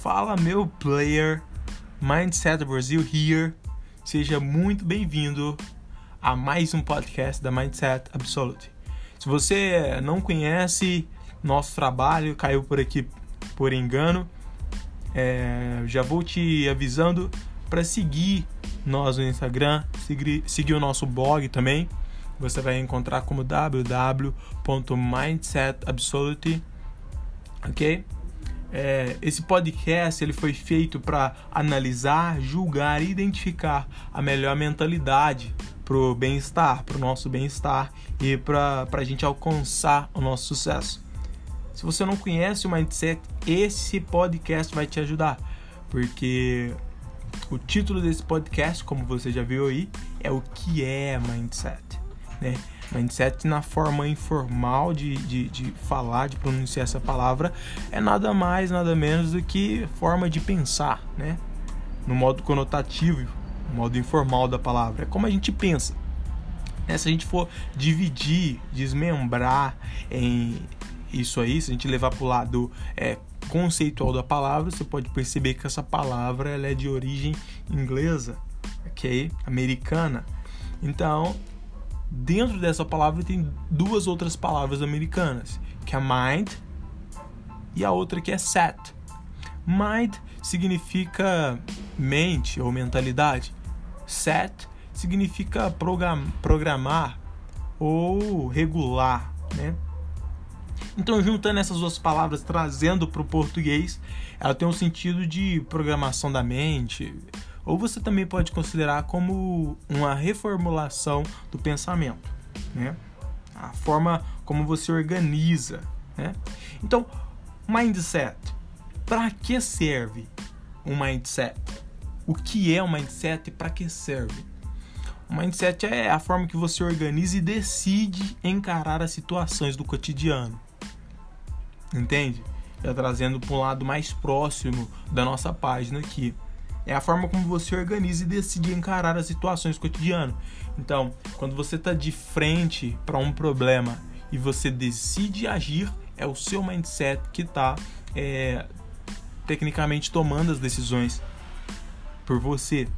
Fala meu player, Mindset Brasil here. Seja muito bem-vindo a mais um podcast da Mindset Absolute. Se você não conhece nosso trabalho, caiu por aqui por engano, é, já vou te avisando para seguir nós no Instagram, seguir, seguir o nosso blog também. Você vai encontrar como www.mindsetabsolute, ok? É, esse podcast ele foi feito para analisar, julgar e identificar a melhor mentalidade para o bem-estar, para o nosso bem-estar e para a gente alcançar o nosso sucesso. Se você não conhece o Mindset, esse podcast vai te ajudar, porque o título desse podcast, como você já viu aí, é o que é Mindset. Né? Mindset na forma informal de, de, de falar, de pronunciar essa palavra, é nada mais, nada menos do que forma de pensar, né? No modo conotativo, no modo informal da palavra. É como a gente pensa. Né? Se a gente for dividir, desmembrar em isso aí, se a gente levar para o lado é, conceitual da palavra, você pode perceber que essa palavra ela é de origem inglesa, ok? Americana. Então, dentro dessa palavra tem duas outras palavras americanas, que é mind e a outra que é set. Mind significa mente ou mentalidade. Set significa programar ou regular, né? Então, juntando essas duas palavras, trazendo para o português, ela tem um sentido de programação da mente, ou você também pode considerar como uma reformulação do pensamento, né? A forma como você organiza, né? Então, mindset. Para que serve um mindset? O que é um mindset e para que serve? O mindset é a forma que você organiza e decide encarar as situações do cotidiano. Entende? Já trazendo para um lado mais próximo da nossa página aqui é a forma como você organiza e decide encarar as situações cotidianas. Então, quando você está de frente para um problema e você decide agir, é o seu mindset que está é, tecnicamente tomando as decisões por você.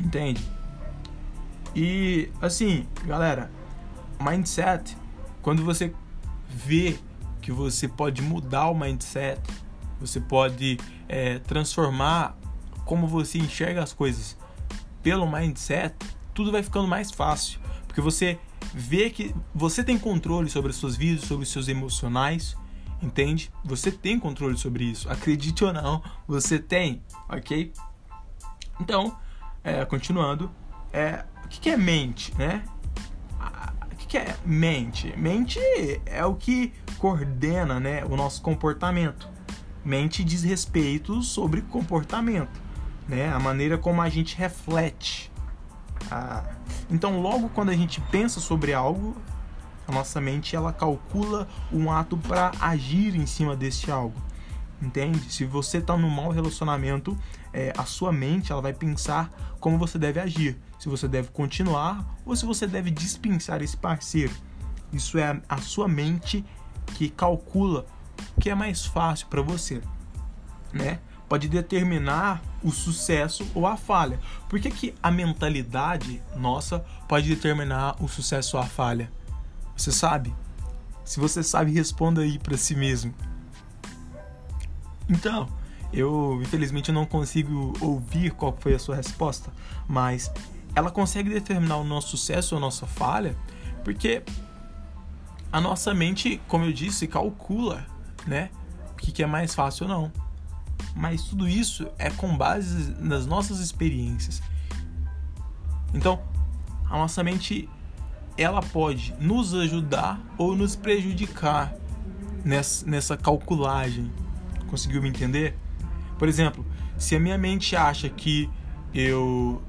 Entende? E assim, galera, mindset, quando você vê que você pode mudar o mindset, você pode é, transformar como você enxerga as coisas pelo mindset, tudo vai ficando mais fácil. Porque você vê que você tem controle sobre as suas vidas, sobre os seus emocionais, entende? Você tem controle sobre isso. Acredite ou não, você tem, ok? Então, é, continuando, é, o que, é mente, né? O que, que é mente? Mente é o que coordena né, o nosso comportamento. Mente diz respeito sobre comportamento né? A maneira como a gente reflete. Ah, então, logo quando a gente pensa sobre algo, a nossa mente ela calcula um ato para agir em cima desse algo. Entende? Se você está num mau relacionamento, é, a sua mente ela vai pensar como você deve agir. Se você deve continuar ou se você deve dispensar esse parceiro. Isso é a sua mente que calcula o que é mais fácil para você, né? Pode determinar o sucesso ou a falha. Por que, que a mentalidade nossa pode determinar o sucesso ou a falha? Você sabe? Se você sabe, responda aí para si mesmo. Então, eu infelizmente não consigo ouvir qual foi a sua resposta, mas ela consegue determinar o nosso sucesso ou a nossa falha, porque a nossa mente, como eu disse, calcula, né? O que, que é mais fácil ou não mas tudo isso é com base nas nossas experiências. Então, a nossa mente ela pode nos ajudar ou nos prejudicar nessa, nessa calculagem. Conseguiu me entender? Por exemplo, se a minha mente acha que eu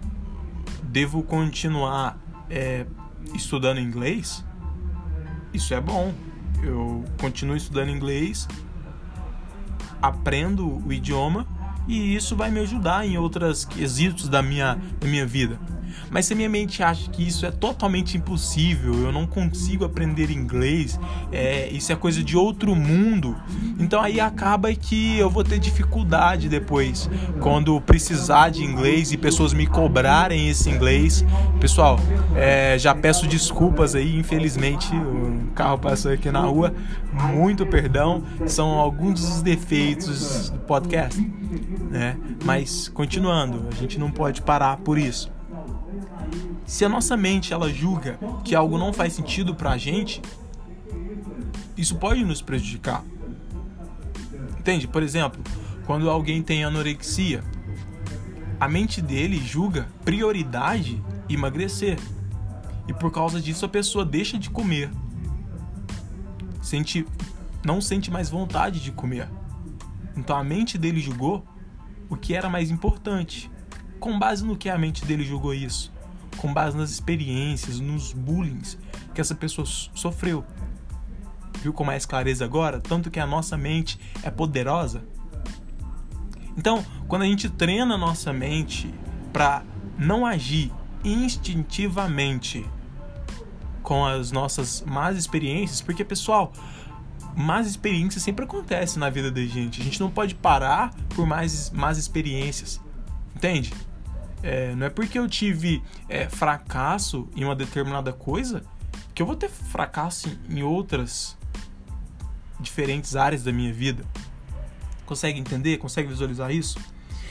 devo continuar é, estudando inglês, isso é bom. Eu continuo estudando inglês aprendo o idioma e isso vai me ajudar em outros quesitos da minha, da minha vida. Mas se minha mente acha que isso é totalmente impossível, eu não consigo aprender inglês, é, isso é coisa de outro mundo, então aí acaba que eu vou ter dificuldade depois, quando precisar de inglês e pessoas me cobrarem esse inglês. Pessoal, é, já peço desculpas aí, infelizmente o carro passou aqui na rua, muito perdão, são alguns dos defeitos do podcast, né? Mas continuando, a gente não pode parar por isso. Se a nossa mente ela julga que algo não faz sentido pra gente, isso pode nos prejudicar. Entende? Por exemplo, quando alguém tem anorexia, a mente dele julga prioridade emagrecer. E por causa disso a pessoa deixa de comer. Sente não sente mais vontade de comer. Então a mente dele julgou o que era mais importante. Com base no que a mente dele julgou isso? Com base nas experiências, nos bullying que essa pessoa sofreu. Viu com mais clareza agora? Tanto que a nossa mente é poderosa. Então, quando a gente treina a nossa mente para não agir instintivamente com as nossas más experiências, porque pessoal, más experiências sempre acontecem na vida da gente. A gente não pode parar por mais más experiências. Entende? É, não é porque eu tive é, fracasso em uma determinada coisa que eu vou ter fracasso em outras diferentes áreas da minha vida. Consegue entender? Consegue visualizar isso?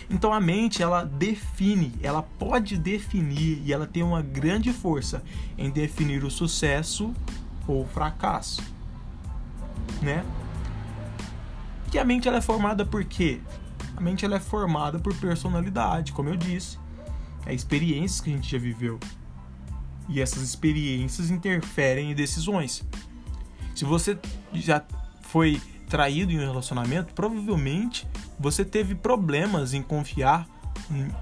Então a mente ela define, ela pode definir e ela tem uma grande força em definir o sucesso ou o fracasso né? E a mente ela é formada por quê? A mente ela é formada por personalidade, como eu disse. É experiências que a gente já viveu. E essas experiências interferem em decisões. Se você já foi traído em um relacionamento, provavelmente você teve problemas em confiar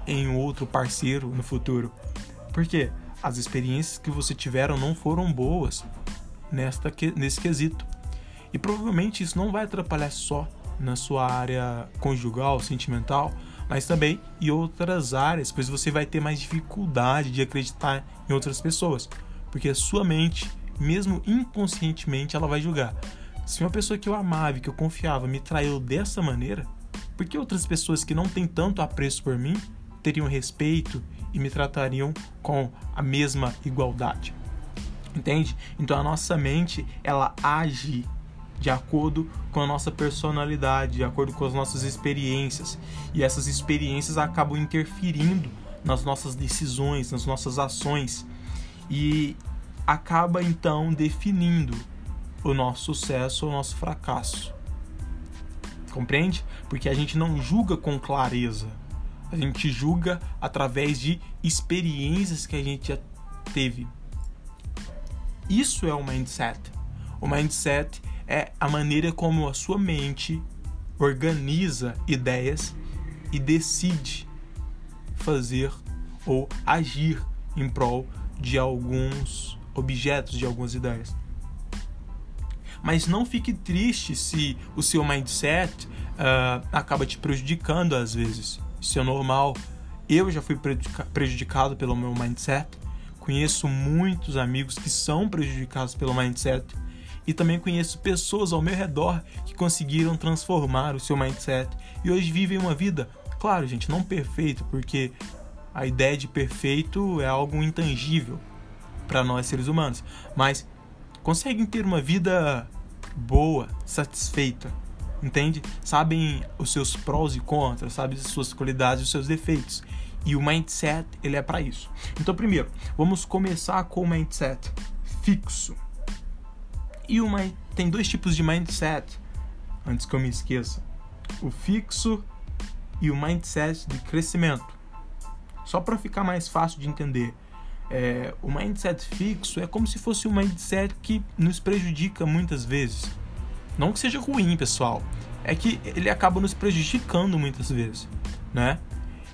em outro parceiro no futuro. Por quê? As experiências que você tiveram não foram boas nesta, nesse quesito. E provavelmente isso não vai atrapalhar só na sua área conjugal, sentimental, mas também em outras áreas, pois você vai ter mais dificuldade de acreditar em outras pessoas, porque a sua mente, mesmo inconscientemente, ela vai julgar. Se uma pessoa que eu amava e que eu confiava me traiu dessa maneira, por que outras pessoas que não têm tanto apreço por mim teriam respeito e me tratariam com a mesma igualdade? Entende? Então a nossa mente, ela age de acordo com a nossa personalidade, de acordo com as nossas experiências. E essas experiências acabam interferindo nas nossas decisões, nas nossas ações e acaba então definindo o nosso sucesso ou o nosso fracasso. Compreende? Porque a gente não julga com clareza. A gente julga através de experiências que a gente já teve. Isso é o mindset. O mindset é a maneira como a sua mente organiza ideias e decide fazer ou agir em prol de alguns objetos, de algumas ideias. Mas não fique triste se o seu mindset uh, acaba te prejudicando às vezes. Isso é normal. Eu já fui prejudicado pelo meu mindset. Conheço muitos amigos que são prejudicados pelo mindset e também conheço pessoas ao meu redor que conseguiram transformar o seu mindset e hoje vivem uma vida, claro, gente, não perfeito, porque a ideia de perfeito é algo intangível para nós seres humanos, mas conseguem ter uma vida boa, satisfeita, entende? Sabem os seus prós e contras, sabem as suas qualidades e os seus defeitos. E o mindset, ele é para isso. Então, primeiro, vamos começar com o mindset fixo. E uma, tem dois tipos de mindset, antes que eu me esqueça: o fixo e o mindset de crescimento. Só para ficar mais fácil de entender, é, o mindset fixo é como se fosse um mindset que nos prejudica muitas vezes. Não que seja ruim, pessoal, é que ele acaba nos prejudicando muitas vezes, né?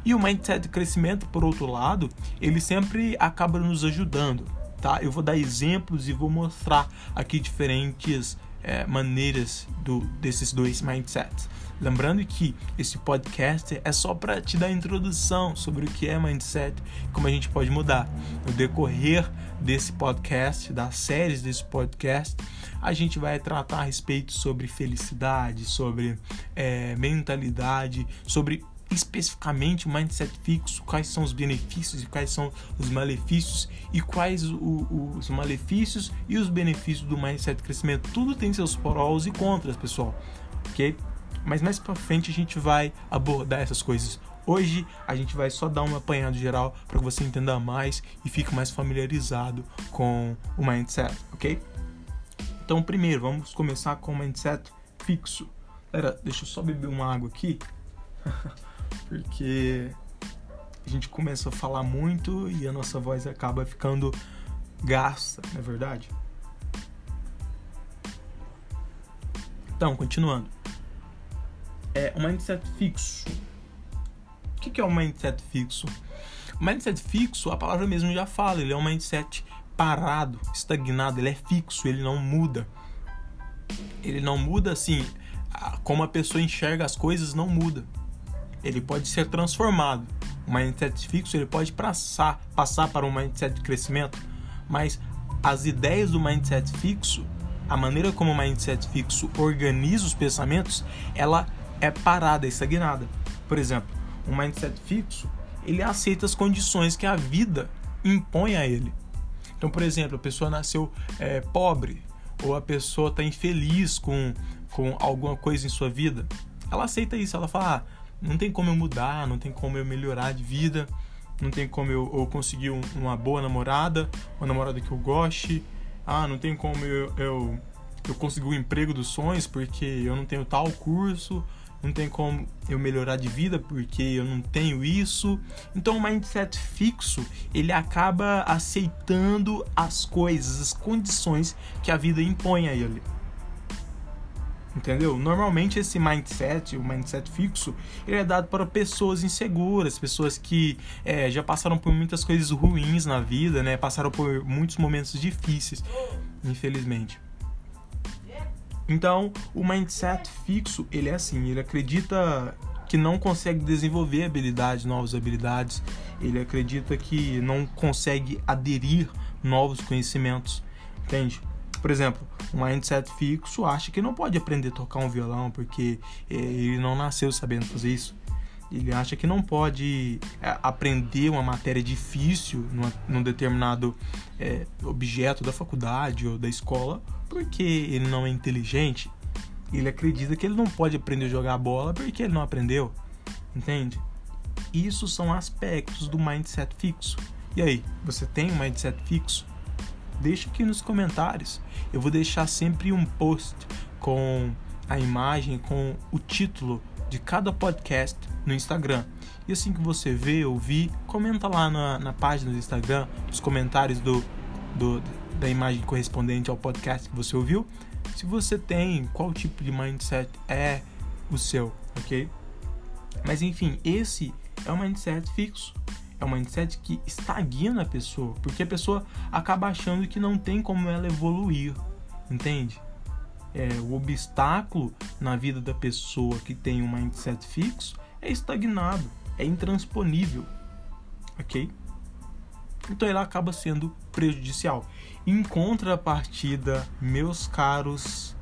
E o mindset de crescimento, por outro lado, ele sempre acaba nos ajudando tá? Eu vou dar exemplos e vou mostrar aqui diferentes é, maneiras do, desses dois mindsets. Lembrando que esse podcast é só para te dar introdução sobre o que é mindset e como a gente pode mudar. No decorrer desse podcast, das séries desse podcast, a gente vai tratar a respeito sobre felicidade, sobre é, mentalidade, sobre especificamente o mindset fixo, quais são os benefícios e quais são os malefícios e quais o, os malefícios e os benefícios do mindset crescimento. Tudo tem seus prós e contras, pessoal, ok? Mas mais para frente a gente vai abordar essas coisas. Hoje a gente vai só dar um apanhado geral para que você entenda mais e fique mais familiarizado com o mindset, ok? Então, primeiro, vamos começar com o mindset fixo. Galera, deixa eu só beber uma água aqui. porque a gente começa a falar muito e a nossa voz acaba ficando gasta, não é verdade? Então, continuando. É um mindset fixo. O que é um mindset fixo? O mindset fixo, a palavra mesmo já fala, ele é um mindset parado, estagnado, ele é fixo, ele não muda. Ele não muda assim, como a pessoa enxerga as coisas não muda ele pode ser transformado. O mindset fixo ele pode passar, passar para um mindset de crescimento, mas as ideias do mindset fixo, a maneira como o mindset fixo organiza os pensamentos, ela é parada, é estagnada. Por exemplo, um mindset fixo, ele aceita as condições que a vida impõe a ele. Então, por exemplo, a pessoa nasceu é, pobre ou a pessoa está infeliz com, com alguma coisa em sua vida, ela aceita isso. Ela fala: ah, não tem como eu mudar, não tem como eu melhorar de vida, não tem como eu, eu conseguir um, uma boa namorada, uma namorada que eu goste, ah, não tem como eu, eu, eu conseguir o emprego dos sonhos porque eu não tenho tal curso, não tem como eu melhorar de vida porque eu não tenho isso. Então o mindset fixo, ele acaba aceitando as coisas, as condições que a vida impõe a ele. Entendeu? Normalmente esse mindset, o mindset fixo, ele é dado para pessoas inseguras, pessoas que é, já passaram por muitas coisas ruins na vida, né? Passaram por muitos momentos difíceis, infelizmente. Então, o mindset fixo, ele é assim, ele acredita que não consegue desenvolver habilidades, novas habilidades, ele acredita que não consegue aderir novos conhecimentos, entende? Por exemplo, um mindset fixo acha que não pode aprender a tocar um violão porque eh, ele não nasceu sabendo fazer isso. Ele acha que não pode eh, aprender uma matéria difícil numa, num determinado é, objeto da faculdade ou da escola porque ele não é inteligente. Ele acredita que ele não pode aprender a jogar bola porque ele não aprendeu. Entende? Isso são aspectos do mindset fixo. E aí, você tem um mindset fixo? Deixa aqui nos comentários. Eu vou deixar sempre um post com a imagem, com o título de cada podcast no Instagram. E assim que você vê, ouvir, comenta lá na, na página do Instagram, nos comentários do, do, da imagem correspondente ao podcast que você ouviu. Se você tem, qual tipo de mindset é o seu, ok? Mas enfim, esse é um mindset fixo é um mindset que estagna a pessoa, porque a pessoa acaba achando que não tem como ela evoluir, entende? É, o obstáculo na vida da pessoa que tem um mindset fixo é estagnado, é intransponível, ok? Então ela acaba sendo prejudicial. Em contrapartida, meus caros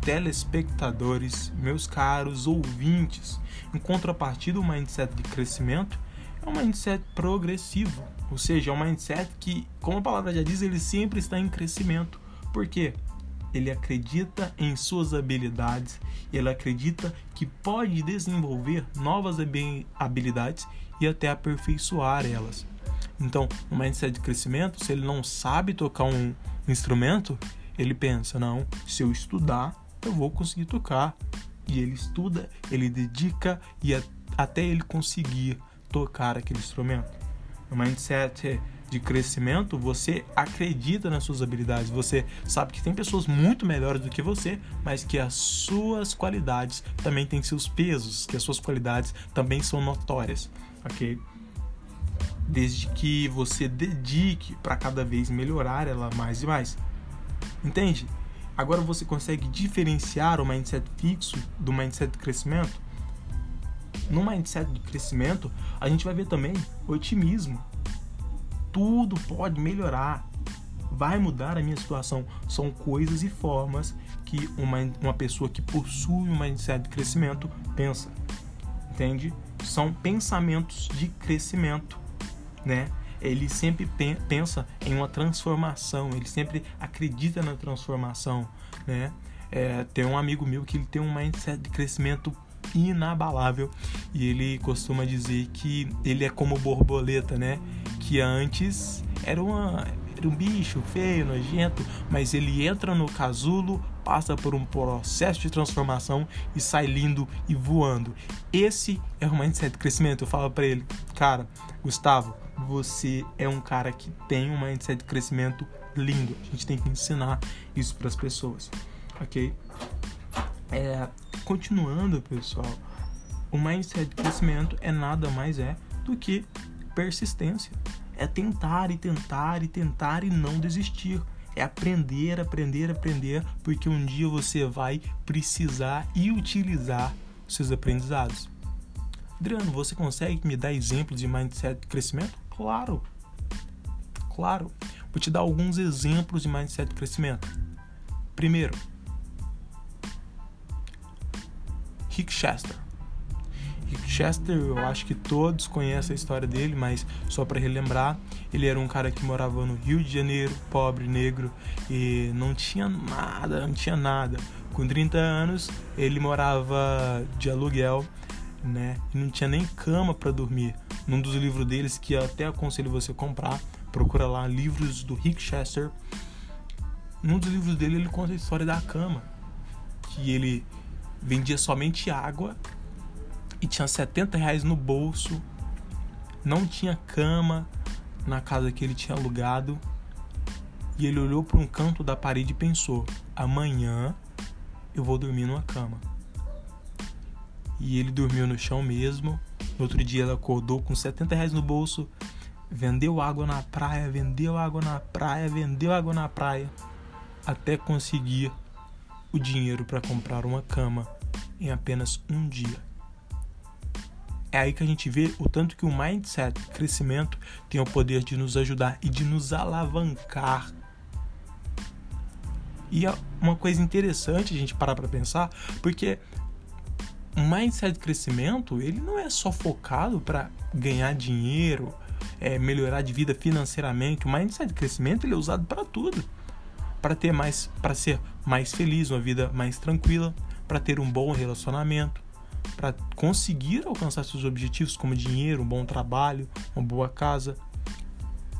telespectadores, meus caros ouvintes, em contrapartida, o mindset de crescimento é um mindset progressivo, ou seja, é um mindset que, como a palavra já diz, ele sempre está em crescimento. Por quê? Ele acredita em suas habilidades, ele acredita que pode desenvolver novas habilidades e até aperfeiçoar elas. Então, no mindset de crescimento, se ele não sabe tocar um instrumento, ele pensa: não, se eu estudar, eu vou conseguir tocar. E ele estuda, ele dedica e até ele conseguir tocar aquele instrumento. No mindset de crescimento, você acredita nas suas habilidades, você sabe que tem pessoas muito melhores do que você, mas que as suas qualidades também têm seus pesos, que as suas qualidades também são notórias, ok? Desde que você dedique para cada vez melhorar ela mais e mais. Entende? Agora você consegue diferenciar o mindset fixo do mindset de crescimento? No mindset de crescimento, a gente vai ver também otimismo. Tudo pode melhorar. Vai mudar a minha situação. São coisas e formas que uma, uma pessoa que possui um mindset de crescimento pensa. Entende? São pensamentos de crescimento, né? Ele sempre pensa em uma transformação, ele sempre acredita na transformação, né? É, tem um amigo meu que ele tem um mindset de crescimento inabalável e ele costuma dizer que ele é como borboleta, né? Que antes era, uma, era um bicho feio, nojento, mas ele entra no casulo, passa por um processo de transformação e sai lindo e voando. Esse é o mindset de crescimento. Eu falo para ele, cara, Gustavo, você é um cara que tem um mindset de crescimento lindo. A gente tem que ensinar isso para as pessoas, ok? É, continuando, pessoal, o mindset de crescimento é nada mais é do que persistência. É tentar e tentar e tentar e não desistir. É aprender, aprender, aprender, porque um dia você vai precisar e utilizar seus aprendizados. Adriano, você consegue me dar exemplos de mindset de crescimento? Claro. Claro. Vou te dar alguns exemplos de mindset de crescimento. Primeiro, Rick Chester. Rick Chester, eu acho que todos conhecem a história dele, mas só para relembrar, ele era um cara que morava no Rio de Janeiro, pobre, negro, e não tinha nada, não tinha nada. Com 30 anos, ele morava de aluguel, né? E não tinha nem cama para dormir. Num dos livros deles, que eu até aconselho você comprar, procura lá livros do Rick Chester. Num dos livros dele, ele conta a história da cama, que ele vendia somente água e tinha 70 reais no bolso, não tinha cama na casa que ele tinha alugado. E ele olhou para um canto da parede e pensou: amanhã eu vou dormir numa cama. E ele dormiu no chão mesmo. No outro dia ele acordou com 70 reais no bolso, vendeu água na praia, vendeu água na praia, vendeu água na praia, até conseguir o dinheiro para comprar uma cama em apenas um dia. É aí que a gente vê o tanto que o mindset, crescimento, tem o poder de nos ajudar e de nos alavancar. E é uma coisa interessante a gente parar para pensar, porque o mindset de crescimento, ele não é só focado para ganhar dinheiro, é, melhorar de vida financeiramente. O mindset de crescimento ele é usado para tudo para ter mais, para ser mais feliz, uma vida mais tranquila, para ter um bom relacionamento, para conseguir alcançar seus objetivos como dinheiro, um bom trabalho, uma boa casa.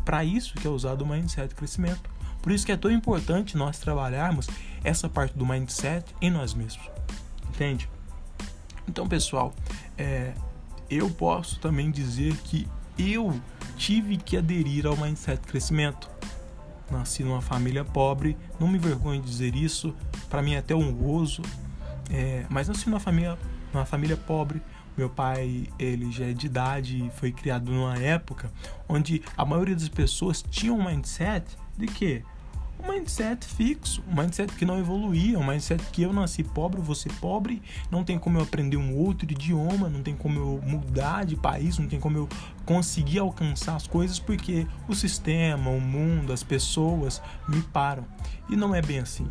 Para isso que é usado o mindset crescimento. Por isso que é tão importante nós trabalharmos essa parte do mindset em nós mesmos. Entende? Então, pessoal, é, eu posso também dizer que eu tive que aderir ao mindset crescimento nasci numa família pobre, não me vergonho de dizer isso, para mim é até honroso, é, mas nasci numa família, numa família pobre. Meu pai, ele já é de idade e foi criado numa época onde a maioria das pessoas tinha um mindset de que um mindset fixo, um mindset que não evoluía, um mindset que eu nasci pobre, você pobre, não tem como eu aprender um outro idioma, não tem como eu mudar de país, não tem como eu conseguir alcançar as coisas porque o sistema, o mundo, as pessoas me param. E não é bem assim.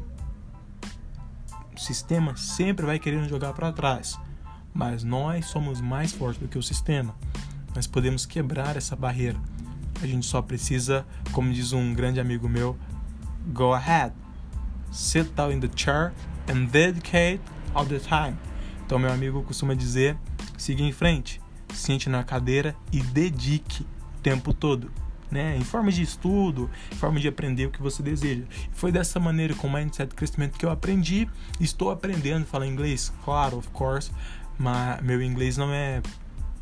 O sistema sempre vai querendo jogar para trás, mas nós somos mais fortes do que o sistema. Nós podemos quebrar essa barreira. A gente só precisa, como diz um grande amigo meu, Go ahead. Sit down in the chair and dedicate all the time. Então, meu amigo costuma dizer: siga em frente, sente na cadeira e dedique o tempo todo. Né? Em forma de estudo, em forma de aprender o que você deseja. Foi dessa maneira, com o mindset crescimento, que eu aprendi. Estou aprendendo a falar inglês, claro, of course, mas meu inglês não é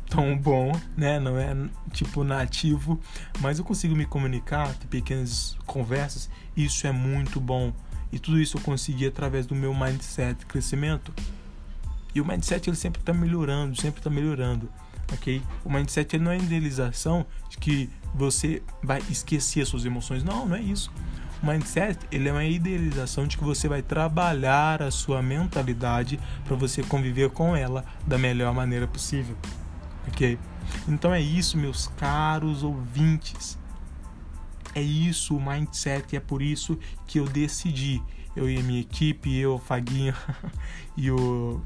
tão bom, né? Não é tipo nativo, mas eu consigo me comunicar, ter pequenas conversas. Isso é muito bom. E tudo isso eu consegui através do meu mindset crescimento. E o mindset ele sempre está melhorando, sempre está melhorando, ok? O mindset ele não é idealização de que você vai esquecer suas emoções. Não, não é isso. O Mindset, ele é uma idealização de que você vai trabalhar a sua mentalidade para você conviver com ela da melhor maneira possível. OK? Então é isso, meus caros ouvintes. É isso o mindset e é por isso que eu decidi, eu e a minha equipe, eu, Faguinho e o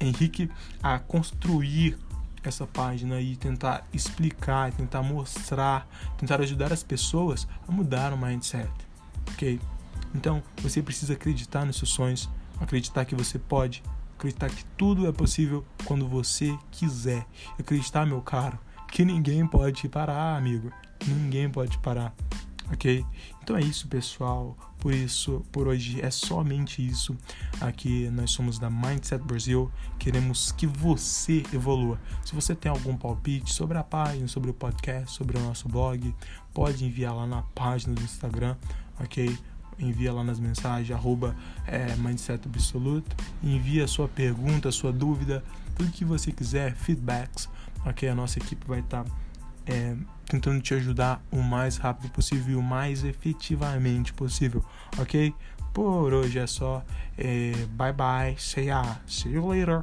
Henrique, a construir essa página e tentar explicar, tentar mostrar, tentar ajudar as pessoas a mudar o mindset, ok? Então você precisa acreditar nos seus sonhos, acreditar que você pode, acreditar que tudo é possível quando você quiser, acreditar, meu caro, que ninguém pode te parar, amigo, ninguém pode te parar ok? Então é isso, pessoal. Por isso, por hoje é somente isso. Aqui nós somos da Mindset Brasil. Queremos que você evolua. Se você tem algum palpite sobre a página, sobre o podcast, sobre o nosso blog, pode enviar lá na página do Instagram, ok? Envia lá nas mensagens, arroba é, Mindset Absoluto, envia sua pergunta, sua dúvida, tudo que você quiser, feedbacks, ok? A nossa equipe vai estar tá, é, tentando te ajudar o mais rápido possível e o mais efetivamente possível, ok? Por hoje é só. É, bye bye. Say, ah, see you later.